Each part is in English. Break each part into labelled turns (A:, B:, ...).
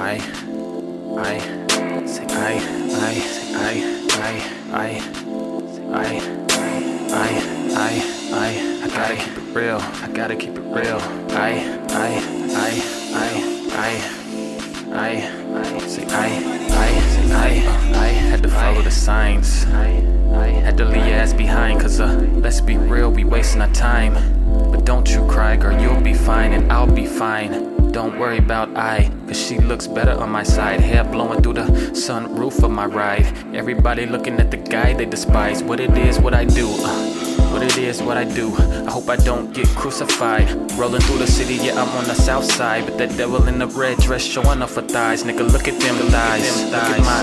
A: I, I, say I, I, say I, I, I, I, I, I, I, I gotta keep it real. I gotta keep it real. I, I, I, I, I, I, I, I, say I, I had to follow the signs. I Had to leave your ass behind, cause uh, let's be real, we wasting our time. But don't you cry, girl, you'll be fine and I'll be fine. Don't worry about I, cause she looks better on my side. Hair blowing through the sunroof of my ride. Everybody looking at the guy they despise. What it is, what I do. Uh, what it is, what I do. I hope I don't get crucified. Rolling through the city, yeah, I'm on the south side. But that devil in the red dress showing off her thighs. Nigga, look at them thighs. Look at my.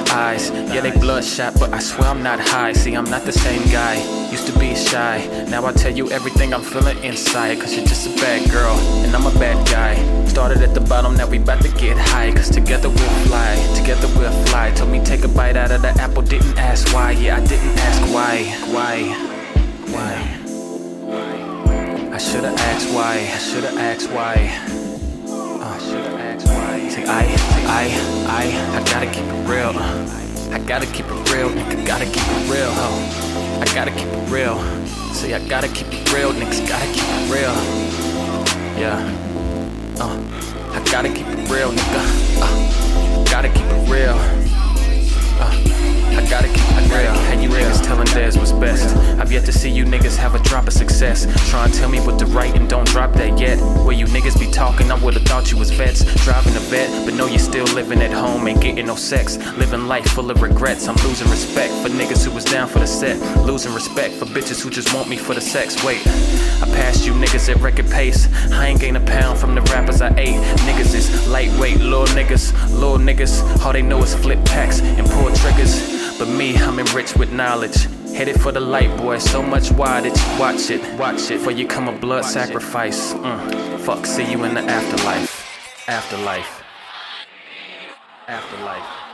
A: Yeah, they bloodshot, but I swear I'm not high. See, I'm not the same guy. Used to be shy. Now I tell you everything I'm feeling inside. Cause you're just a bad girl, and I'm a bad guy. Started at the bottom, now we about to get high. Cause together we'll fly, together we'll fly. Told me take a bite out of the apple, didn't ask why. Yeah, I didn't ask why. Why? Why? I should've asked why. I should've asked why. Uh, I should've asked why. Say I, I, I, I gotta keep it real. I gotta keep it real, nigga. Gotta keep it real, ho. I gotta keep it real. Say I gotta keep it real, niggas. Gotta keep it real. Yeah. Uh, I gotta keep it real, nigga. Uh, I've yet to see you niggas have a drop of success. Try and tell me what to write and don't drop that yet. Where you niggas be talking, I would've thought you was vets. Driving a vet, but no, you're still living at home, ain't getting no sex. Living life full of regrets. I'm losing respect for niggas who was down for the set. Losing respect for bitches who just want me for the sex. Wait, I passed you niggas at record pace. I ain't gained a pound from the rappers I ate. Niggas is lightweight, little niggas, little niggas. All they know is flip packs and pull triggers. But me, I'm enriched with knowledge. Headed for the light, boy. So much wattage. Watch it, watch it. For you come a blood sacrifice. Mm. Fuck, see you in the afterlife. Afterlife. Afterlife.